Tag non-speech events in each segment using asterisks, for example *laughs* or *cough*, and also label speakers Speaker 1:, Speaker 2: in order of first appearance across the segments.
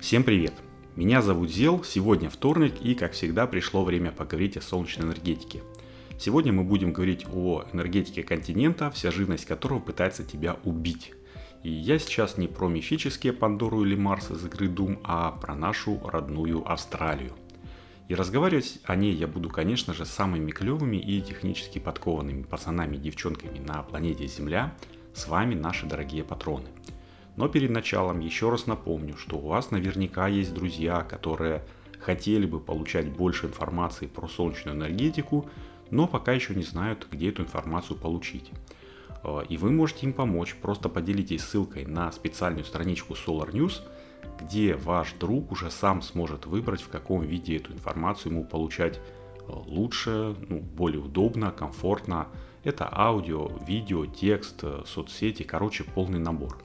Speaker 1: Всем привет! Меня зовут Зел, сегодня вторник и, как всегда, пришло время поговорить о солнечной энергетике. Сегодня мы будем говорить о энергетике континента, вся живность которого пытается тебя убить. И я сейчас не про мифические Пандору или Марс из игры Doom, а про нашу родную Австралию. И разговаривать о ней я буду, конечно же, с самыми клевыми и технически подкованными пацанами и девчонками на планете Земля. С вами наши дорогие патроны – но перед началом еще раз напомню, что у вас наверняка есть друзья, которые хотели бы получать больше информации про солнечную энергетику, но пока еще не знают, где эту информацию получить. Э, и вы можете им помочь, просто поделитесь ссылкой на специальную страничку Solar News, где ваш друг уже сам сможет выбрать, в каком виде эту информацию ему получать э, лучше, ну, более удобно, комфортно. Это аудио, видео, текст, э, соцсети, короче, полный набор.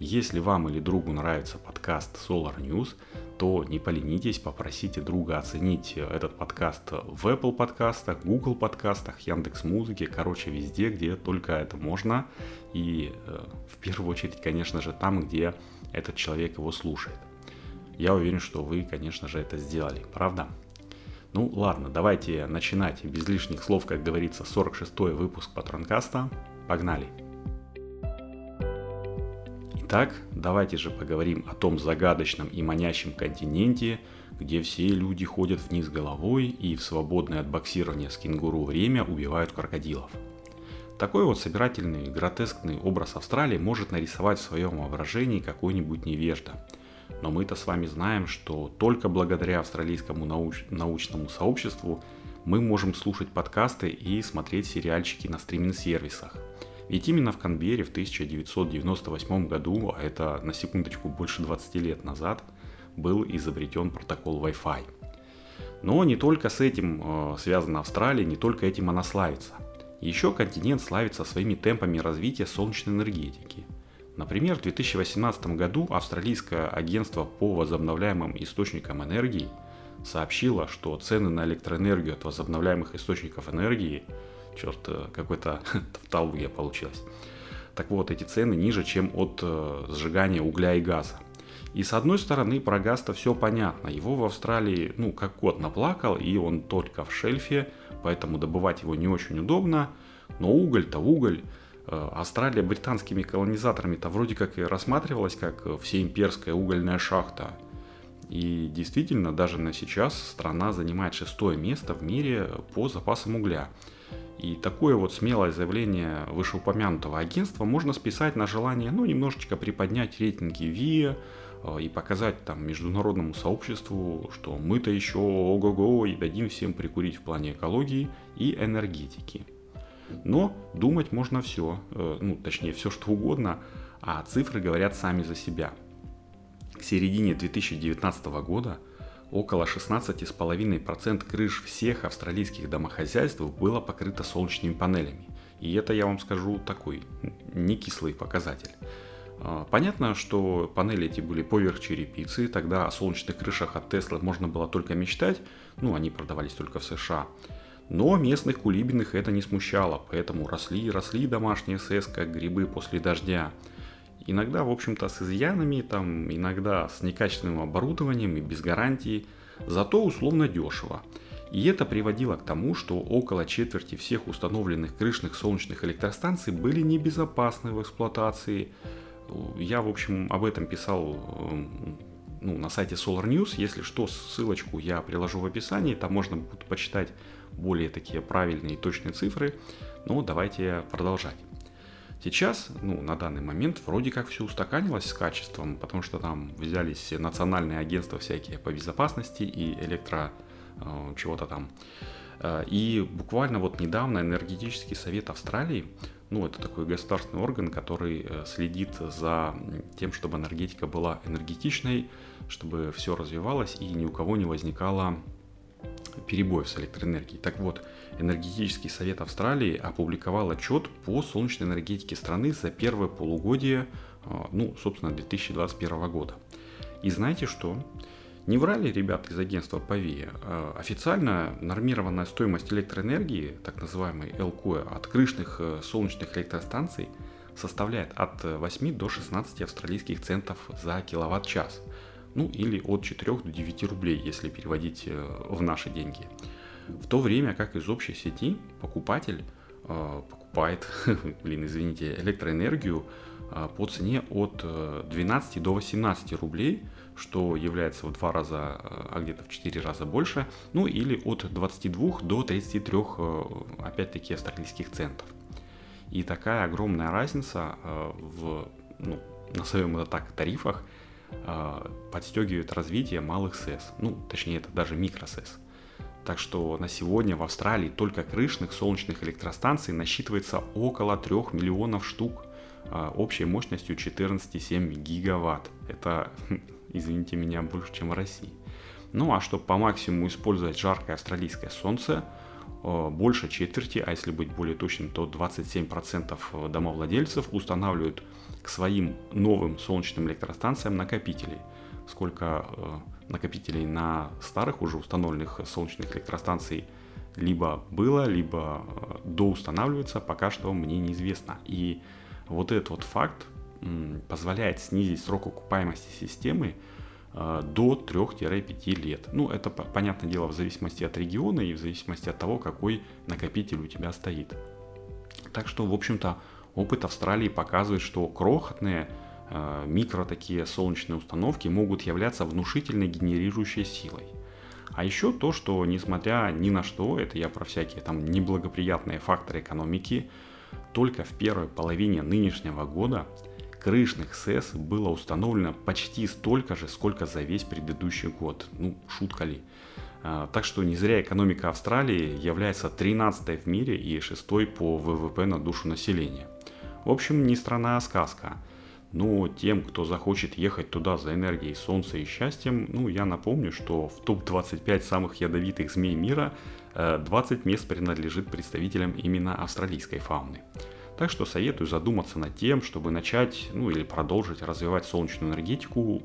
Speaker 1: Если вам или другу нравится подкаст Solar News, то не поленитесь, попросите друга оценить этот подкаст в Apple подкастах, Google подкастах, Яндекс Музыке, короче, везде, где только это можно. И э, в первую очередь, конечно же, там, где этот человек его слушает. Я уверен, что вы, конечно же, это сделали, правда? Ну ладно, давайте начинать без лишних слов, как говорится, 46-й выпуск Патронкаста. Погнали! Итак, давайте же поговорим о том загадочном и манящем континенте, где все люди ходят вниз головой и в свободное от боксирования с кенгуру время убивают крокодилов. Такой вот собирательный, гротескный образ Австралии может нарисовать в своем воображении какой-нибудь невежда. Но мы-то с вами знаем, что только благодаря австралийскому науч- научному сообществу мы можем слушать подкасты и смотреть сериальчики на стриминг-сервисах – ведь именно в Канберре в 1998 году, а это на секундочку больше 20 лет назад, был изобретен протокол Wi-Fi. Но не только с этим э, связана Австралия, не только этим она славится. Еще континент славится своими темпами развития солнечной энергетики. Например, в 2018 году австралийское агентство по возобновляемым источникам энергии сообщило, что цены на электроэнергию от возобновляемых источников энергии черт, э, какой-то *laughs* тавтология получилась. Так вот, эти цены ниже, чем от э, сжигания угля и газа. И с одной стороны, про газ-то все понятно. Его в Австралии, ну, как кот наплакал, и он только в шельфе, поэтому добывать его не очень удобно. Но уголь-то уголь. Э, Австралия британскими колонизаторами-то вроде как и рассматривалась как всеимперская угольная шахта. И действительно, даже на сейчас страна занимает шестое место в мире по запасам угля. И такое вот смелое заявление вышеупомянутого агентства можно списать на желание, ну, немножечко приподнять рейтинги ВИА э, и показать там международному сообществу, что мы-то еще ого-го и дадим всем прикурить в плане экологии и энергетики. Но думать можно все, э, ну, точнее, все что угодно, а цифры говорят сами за себя. К середине 2019 года около 16,5% крыш всех австралийских домохозяйств было покрыто солнечными панелями. И это, я вам скажу, такой не кислый показатель. А, понятно, что панели эти были поверх черепицы, тогда о солнечных крышах от Tesla можно было только мечтать, ну, они продавались только в США. Но местных кулибиных это не смущало, поэтому росли и росли домашние СС, как грибы после дождя. Иногда, в общем-то, с изъянами, там, иногда с некачественным оборудованием и без гарантии, зато условно дешево. И это приводило к тому, что около четверти всех установленных крышных солнечных электростанций были небезопасны в эксплуатации. Я, в общем, об этом писал эм, ну, на сайте Solar News. Если что, ссылочку я приложу в описании. Там можно будет почитать более такие правильные и точные цифры. Ну, давайте продолжать. Сейчас, ну, на данный момент, вроде как все устаканилось с качеством, потому что там взялись национальные агентства всякие по безопасности и электро э, чего-то там. Э, и буквально вот недавно Энергетический совет Австралии, ну, это такой государственный орган, который э, следит за тем, чтобы энергетика была энергетичной, чтобы все развивалось и ни у кого не возникало перебоев с электроэнергией. Так вот, Энергетический совет Австралии опубликовал отчет по солнечной энергетике страны за первое полугодие, а, ну, собственно, 2021 года. И знаете что? Не врали ребята из агентства Павия. А, официально нормированная стоимость электроэнергии, так называемой ЛКО, от крышных э, солнечных электростанций составляет от 8 до 16 австралийских центов за киловатт-час. Ну или от 4 до 9 рублей, если переводить э, в наши деньги. В то время как из общей сети покупатель э, покупает, *laughs* блин, извините, электроэнергию э, по цене от 12 до 18 рублей, что является в два раза, а где-то в 4 раза больше, ну или от 22 до 33, опять-таки, австралийских центов. И такая огромная разница в, ну, назовем это так, тарифах – подстегивает развитие малых СЭС, ну, точнее, это даже микросэс. Так что на сегодня в Австралии только крышных солнечных электростанций насчитывается около 3 миллионов штук а, общей мощностью 14,7 гигаватт. Это, *laughs* извините меня, больше, чем в России. Ну а чтобы по максимуму использовать жаркое австралийское солнце, а, больше четверти, а если быть более точным, то 27% домовладельцев устанавливают к своим новым солнечным электростанциям накопителей. Сколько э, накопителей на старых уже установленных солнечных электростанций либо было, либо э, доустанавливается, пока что мне неизвестно. И вот этот вот факт позволяет снизить срок окупаемости системы э, до 3-5 лет. Ну, это, понятное дело, в зависимости от региона и в зависимости от того, какой накопитель у тебя стоит. Так что, в общем-то, Опыт Австралии показывает, что крохотные э, микро такие солнечные установки могут являться внушительной генерирующей силой. А еще то, что несмотря ни на что, это я про всякие там неблагоприятные факторы экономики, только в первой половине нынешнего года крышных СЭС было установлено почти столько же, сколько за весь предыдущий год. Ну, шутка ли. А, так что не зря экономика Австралии является 13 в мире и 6 по ВВП на душу населения. В общем, не страна, а сказка. Но тем, кто захочет ехать туда за энергией солнца и счастьем, ну, я напомню, что в топ-25 самых ядовитых змей мира 20 э, мест принадлежит представителям именно австралийской фауны. Так что советую задуматься над тем, чтобы начать, ну или продолжить развивать солнечную энергетику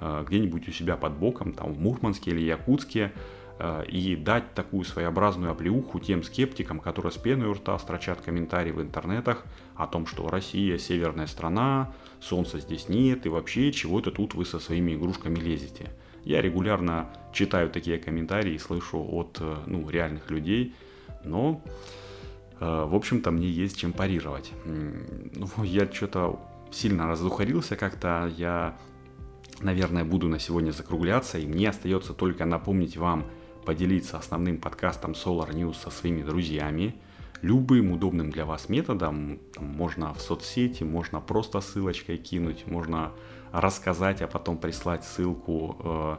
Speaker 1: э, где-нибудь у себя под боком, там в Мурманске или Якутске, Э, и дать такую своеобразную оплеуху тем скептикам, которые с пеной у рта строчат комментарии в интернетах о том, что Россия северная страна, солнца здесь нет и вообще чего это тут вы со своими игрушками лезете. Я регулярно читаю такие комментарии и слышу от э, ну, реальных людей, но в общем-то мне есть чем парировать. Ну, я что-то сильно раздухарился как-то, я, наверное, буду на сегодня закругляться, и мне остается только напомнить вам, поделиться основным подкастом Solar News со своими друзьями, любым удобным для вас методом. Можно в соцсети, можно просто ссылочкой кинуть, можно рассказать, а потом прислать ссылку. Э,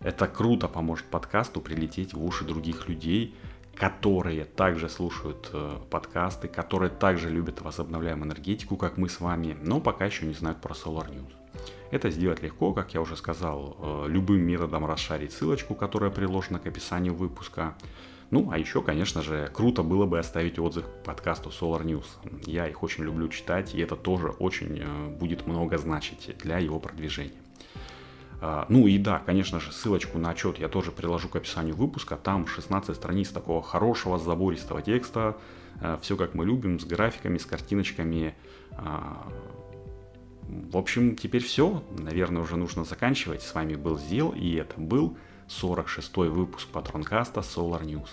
Speaker 1: это круто поможет подкасту прилететь в уши других людей, которые также слушают э, подкасты, которые также любят возобновляемую энергетику, как мы с вами, но пока еще не знают про Solar News. Это сделать легко, как я уже сказал, э, любым методом расшарить ссылочку, которая приложена к описанию выпуска. Ну, а еще, конечно же, круто было бы оставить отзыв к подкасту Solar News. Я их очень люблю читать, и это тоже очень э, будет много значить для его продвижения. А, ну и да, конечно же, ссылочку на отчет я тоже приложу к описанию выпуска. Там 16 страниц такого хорошего забористого текста. Э, Все как мы любим, с графиками, с картиночками. А, в общем, теперь все. Наверное, уже нужно заканчивать. С вами был Зил, и это был 46-й выпуск Патронкаста Solar News.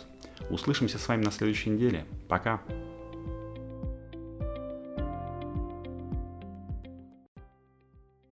Speaker 1: Услышимся с вами на следующей неделе. Пока!